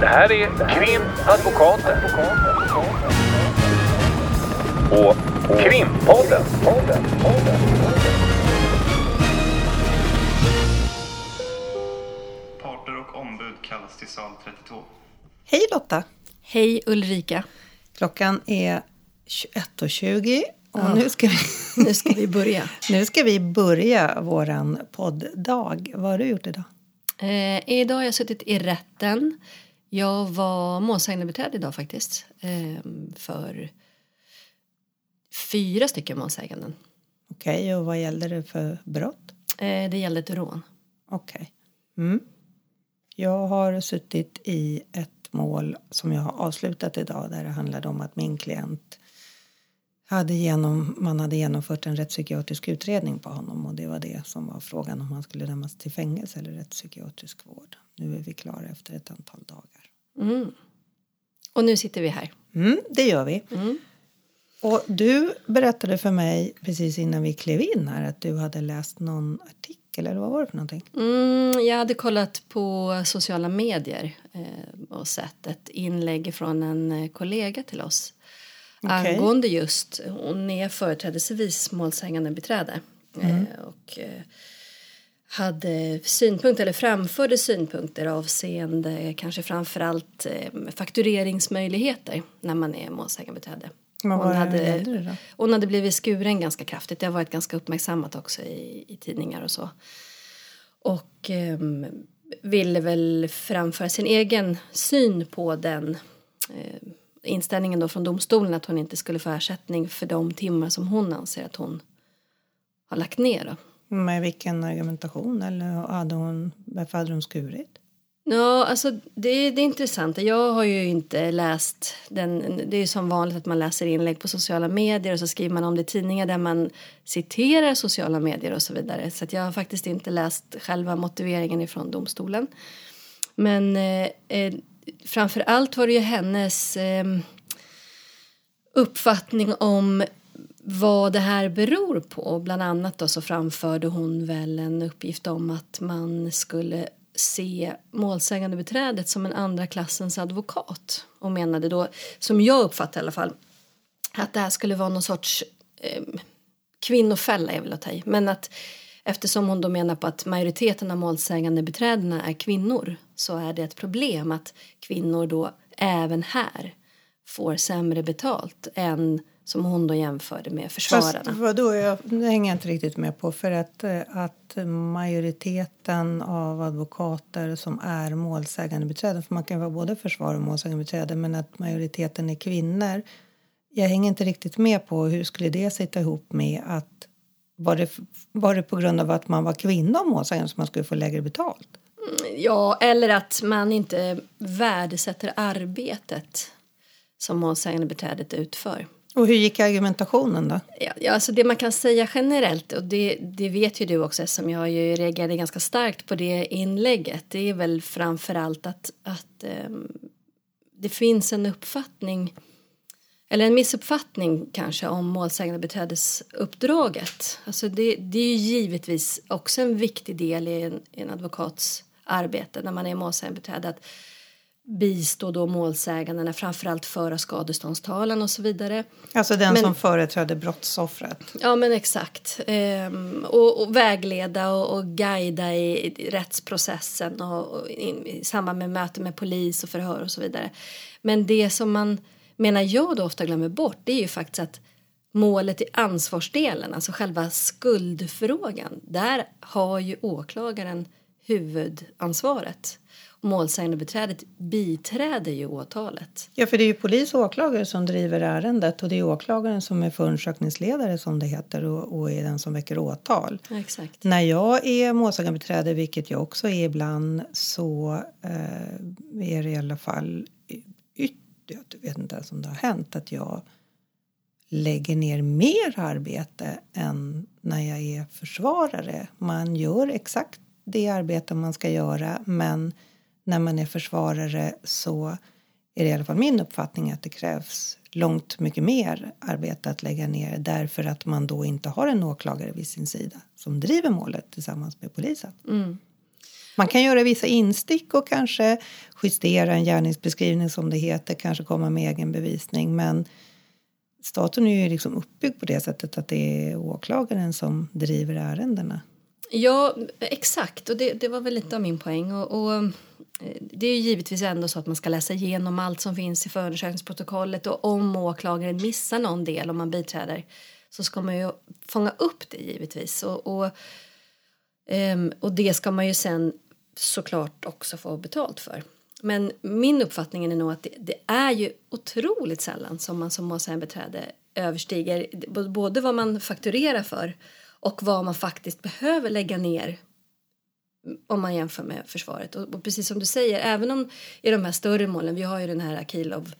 Det här är Krimadvokaten. Och Krimpodden. Parter och ombud kallas till sal 32. Hej Lotta! Hej Ulrika. Klockan är 21.20 och Ja. nu, ska vi, Nu ska vi börja. nu ska vi börja våran podddag. Vad har du gjort idag? Eh, idag har jag suttit i rätten. Jag var målsägandebiträde idag faktiskt. Eh, för fyra stycken målsäganden. Okej, och vad gällde det för brott? Eh, det gällde ett rån. Okej. Mm. Jag har suttit i ett mål som jag har avslutat idag där det handlade om att min klient hade genom, man hade genomfört en rättspsykiatrisk utredning på honom och det var det som var frågan om han skulle dömas till fängelse eller rättspsykiatrisk vård. Nu är vi klara efter ett antal dagar. Mm. Och nu sitter vi här. Mm, det gör vi. Mm. Och du berättade för mig precis innan vi klev in här att du hade läst någon artikel eller vad var det för någonting? Mm, jag hade kollat på sociala medier eh, och sett ett inlägg från en eh, kollega till oss Okej. angående just, hon är företrädesvis målsägande beträde eh, och eh, hade synpunkter eller framförde synpunkter avseende kanske framförallt eh, faktureringsmöjligheter när man är målsägande beträde. Men Hon hade-? Hon hade blivit skuren ganska kraftigt. Det har varit ganska uppmärksammat också i, i tidningar och så. Och ehm, ville väl framföra sin egen syn på den eh, inställningen då från domstolen att hon inte skulle få ersättning för de timmar som hon anser att hon har lagt ner. Då. Med vilken argumentation eller hade hon, varför hade hon skurit? Ja, alltså det, det är intressant. Jag har ju inte läst den. Det är ju som vanligt att man läser inlägg på sociala medier och så skriver man om det i tidningar där man citerar sociala medier och så vidare. Så att jag har faktiskt inte läst själva motiveringen ifrån domstolen. Men eh, eh framför allt var det ju hennes eh, uppfattning om vad det här beror på. Bland annat då så framförde hon väl en uppgift om att man skulle se målsägandebiträdet som en andra klassens advokat och menade då, som jag uppfattar i alla fall, att det här skulle vara någon sorts eh, kvinnofälla är väl att ta i, men att eftersom hon då menar på att majoriteten av målsägandebiträdena är kvinnor så är det ett problem att kvinnor då även här får sämre betalt än som hon då jämförde med Fast försvararna. vadå, jag, det hänger jag inte riktigt med på för att, eh, att majoriteten av advokater som är målsägandebiträden, för man kan vara både försvar och målsägandebiträde, men att majoriteten är kvinnor. Jag hänger inte riktigt med på hur skulle det sitta ihop med att var det, var det på grund av att man var kvinna och målsägande som man skulle få lägre betalt? Ja, eller att man inte värdesätter arbetet som målsägandebiträdet utför. Och hur gick argumentationen då? Ja, ja, alltså det man kan säga generellt, och det, det vet ju du också eftersom jag ju reagerade ganska starkt på det inlägget, det är väl framför allt att, att um, det finns en uppfattning, eller en missuppfattning kanske om målsägandebiträdesuppdraget. Alltså det, det är ju givetvis också en viktig del i en, i en advokats arbete när man är målsägandebiträde att bistå då målsägandena, framförallt föra skadeståndstalan och så vidare. Alltså den Men- som företräder brottsoffret. Ja men exakt. Ehm, och, och vägleda och, och guida i, i rättsprocessen och, och i, i samband med möten med polis och förhör och så vidare. Men det som man menar jag då ofta glömmer bort det är ju faktiskt att målet i ansvarsdelen, alltså själva skuldfrågan, där har ju åklagaren huvudansvaret. Målsägandebiträdet biträder ju åtalet. Ja, för det är ju polis och åklagare som driver ärendet och det är åklagaren som är förundersökningsledare som det heter och, och är den som väcker åtal. Ja, exakt. När jag är målsägandebiträde, vilket jag också är ibland, så eh, är det i alla fall yt- jag vet inte ens om det har hänt att jag lägger ner mer arbete än när jag är försvarare. Man gör exakt det arbete man ska göra men när man är försvarare så är det i alla fall min uppfattning att det krävs långt mycket mer arbete att lägga ner därför att man då inte har en åklagare vid sin sida som driver målet tillsammans med polisen. Man kan göra vissa instick och kanske justera en gärningsbeskrivning som det heter, kanske komma med egen bevisning. Men staten är ju liksom uppbyggd på det sättet att det är åklagaren som driver ärendena. Ja, exakt. Och det, det var väl lite av min poäng. Och, och, Eh, det är ju givetvis ändå så att man ska läsa igenom allt som finns i förundersökningsprotokollet och om åklagaren missar någon del om man biträder så ska man ju fånga upp det givetvis. Och, och, ehm, och det ska man ju sen såklart också få betalt för. Men min uppfattning är nog att det, det är ju otroligt sällan som man som målsägandebiträde överstiger både vad man fakturerar för och vad man faktiskt behöver lägga ner om man jämför med försvaret. Och, och, precis som du säger, även om i de här större målen, vi har ju den här Akilov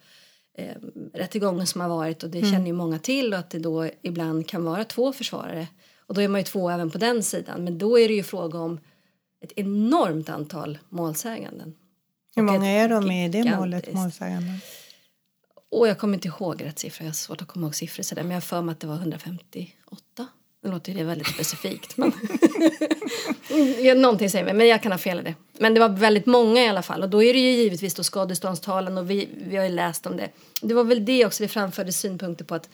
eh, rättegången som har varit och det mm. känner ju många till och att det då ibland kan vara två försvarare och då är man ju två även på den sidan men då är det ju fråga om ett enormt antal målsäganden. Hur många är de i det målet, målsäganden? Och jag kommer inte ihåg rätt siffra, jag har svårt att komma ihåg siffror sådär men jag har för mig att det var 158. Nu låter det väldigt specifikt. Men Någonting säger mig, men jag kan ha fel i det. Men det var väldigt många i alla fall. Och då är det ju givetvis då skadeståndstalan och vi, vi har ju läst om det. Det var väl det också det framfördes synpunkter på att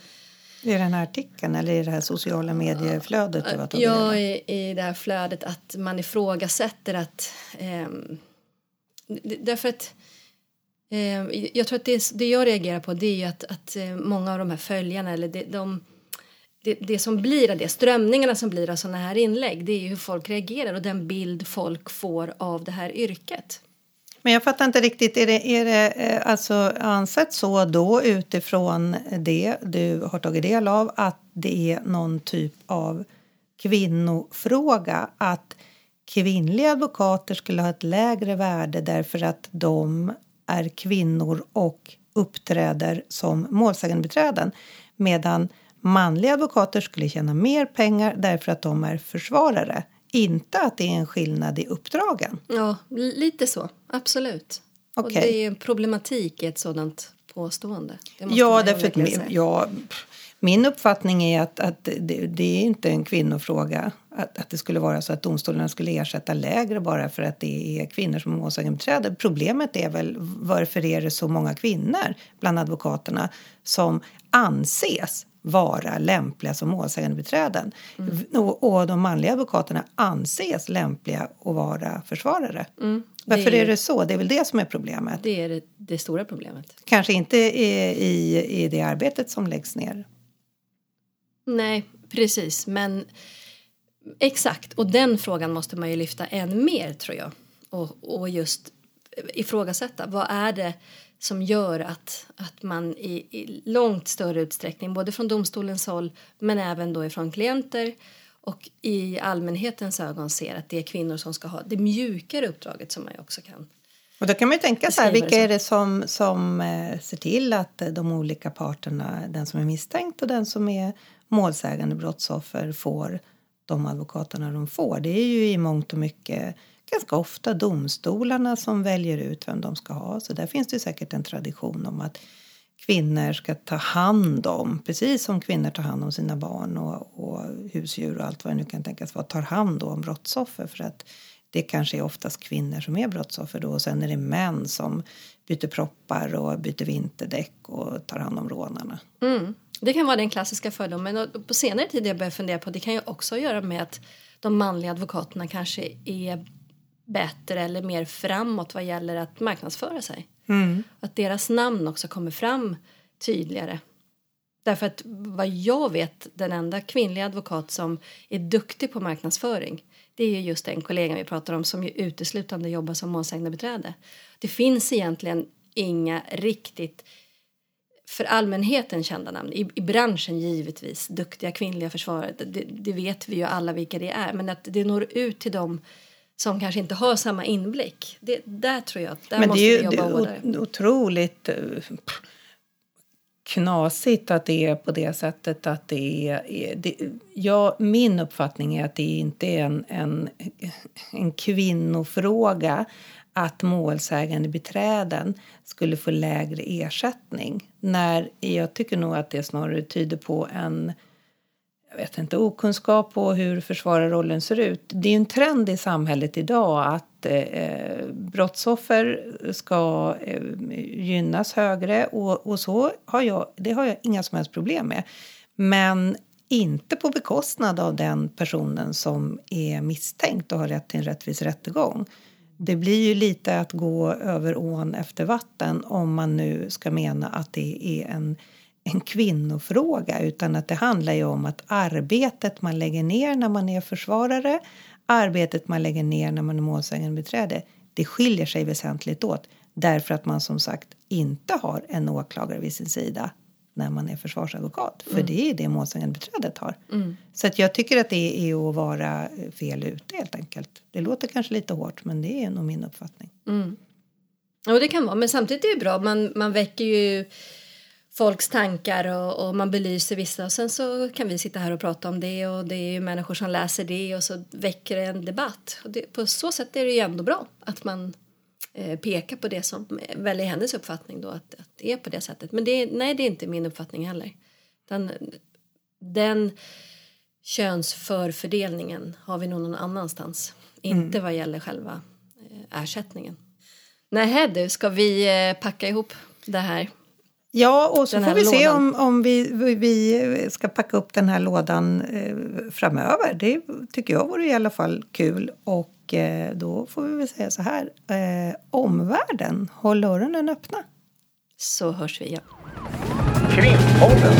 i den här artikeln eller i det här sociala medieflödet? Du ja, i, i det här flödet att man ifrågasätter att... Eh, därför att eh, jag tror att det, det jag reagerar på det är ju att, att eh, många av de här följarna eller det, de det, det som blir av det, strömningarna som blir av sådana här inlägg det är ju hur folk reagerar och den bild folk får av det här yrket. Men jag fattar inte riktigt, är det, är det eh, alltså ansett så då utifrån det du har tagit del av att det är någon typ av kvinnofråga att kvinnliga advokater skulle ha ett lägre värde därför att de är kvinnor och uppträder som målsägandebiträden medan manliga advokater skulle tjäna mer pengar därför att de är försvarare. Inte att det är en skillnad i uppdragen. Ja, lite så. Absolut. Okay. Och det är en problematik i ett sådant påstående. ja, därför att, ja, min uppfattning är att, att det, det, är inte en kvinnofråga. Att, att det skulle vara så att domstolarna skulle ersätta lägre bara för att det är kvinnor som är målsägandebiträde. Problemet är väl varför är det så många kvinnor bland advokaterna som anses vara lämpliga som målsägandebiträden. Mm. Och, och de manliga advokaterna anses lämpliga att vara försvarare. Mm. Varför är, är, det så? Det är väl det som är problemet. Det är det, det stora problemet. Kanske inte i, i, i det arbetet som läggs ner. Nej, precis. Men exakt. Och den frågan måste man ju lyfta än mer tror jag. Och, och just ifrågasätta. Vad är det som gör att, att man i, i långt större utsträckning, både från domstolens håll men även då ifrån klienter och i allmänhetens ögon ser att det är kvinnor som ska ha det mjukare uppdraget som man också kan och då kan man ju tänka så här, vilka är det som, som eh, ser till att de olika parterna, den som är misstänkt och den som är målsägande brottsoffer får de advokaterna de får. Det är ju i mångt och mycket ganska ofta domstolarna som väljer ut vem de ska ha. Så där finns det säkert en tradition om att kvinnor ska ta hand om, precis som kvinnor tar hand om sina barn och, och husdjur och allt vad det nu kan tänkas vara, tar hand om brottsoffer för att det kanske är oftast kvinnor som är brottsoffer då och sen är det män som byter proppar och byter vinterdäck och tar hand om rånarna. Mm. Det kan vara den klassiska fördomen och på senare tid har jag börjat fundera på det kan ju också göra med att de manliga advokaterna kanske är bättre eller mer framåt vad gäller att marknadsföra sig. Mm. Att deras namn också kommer fram tydligare. Därför att vad jag vet, den enda kvinnliga advokat som är duktig på marknadsföring det är just den kollegan vi pratar om som ju uteslutande jobbar som målsägandebiträde. Det finns egentligen inga riktigt för allmänheten kända namn. I, I, branschen givetvis, duktiga kvinnliga försvarare, det, det, vet vi ju alla vilka det är. Men att det når ut till dem som kanske inte har samma inblick. Det, där tror jag där Men måste det är vi jobba ju hårdare. Det är otroligt eh, knasigt att det är på det sättet att det är... Det, ja, min uppfattning är att det inte är en, en, en kvinnofråga att målsägande beträden skulle få lägre ersättning. När jag tycker nog att det snarare tyder på en jag vet inte, okunskap på hur försvararrollen ser ut. Det är ju en trend i samhället idag att eh, eh, brottsoffer ska eh, gynnas högre och, och så har jag, det har jag inga som helst problem med. Men inte på bekostnad av den personen som är misstänkt och har rätt till en rättvis rättegång. Det blir ju lite att gå över ån efter vatten om man nu ska mena att det är en en kvinnofråga utan att det handlar ju om att arbetet man lägger ner när man är försvarare, arbetet man lägger ner när man är målsägande beträde, det skiljer sig väsentligt åt därför att man som sagt inte har en åklagare vid sin sida när man är försvarsadvokat. För mm. det är det målsägandebiträdet har. Mm. Så att jag tycker att det är att vara fel ute helt enkelt. Det låter kanske lite hårt men det är nog min uppfattning. Mm. Ja det kan vara men samtidigt är det bra. Man, man väcker ju folks tankar och, och, man belyser vissa och sen så kan vi sitta här och prata om det och det är ju människor som läser det och så väcker det en debatt. Och det, på så sätt är det ju ändå bra att man eh, pekar på det som väl är hennes uppfattning då att, att det är på det sättet. Men det, nej, det är inte min uppfattning heller. Den, den könsförfördelningen har vi nog någon annanstans. Mm. Inte vad gäller själva eh, ersättningen. Nej du, ska vi eh, packa ihop det här? Ja, och så får vi lådan. se om, om vi, vi ska packa upp den här lådan eh, framöver. Det tycker jag vore i alla fall kul. Och eh, då får vi väl säga så här. Eh, omvärlden, håll öronen öppna. Så hörs vi igen. Krimpodden.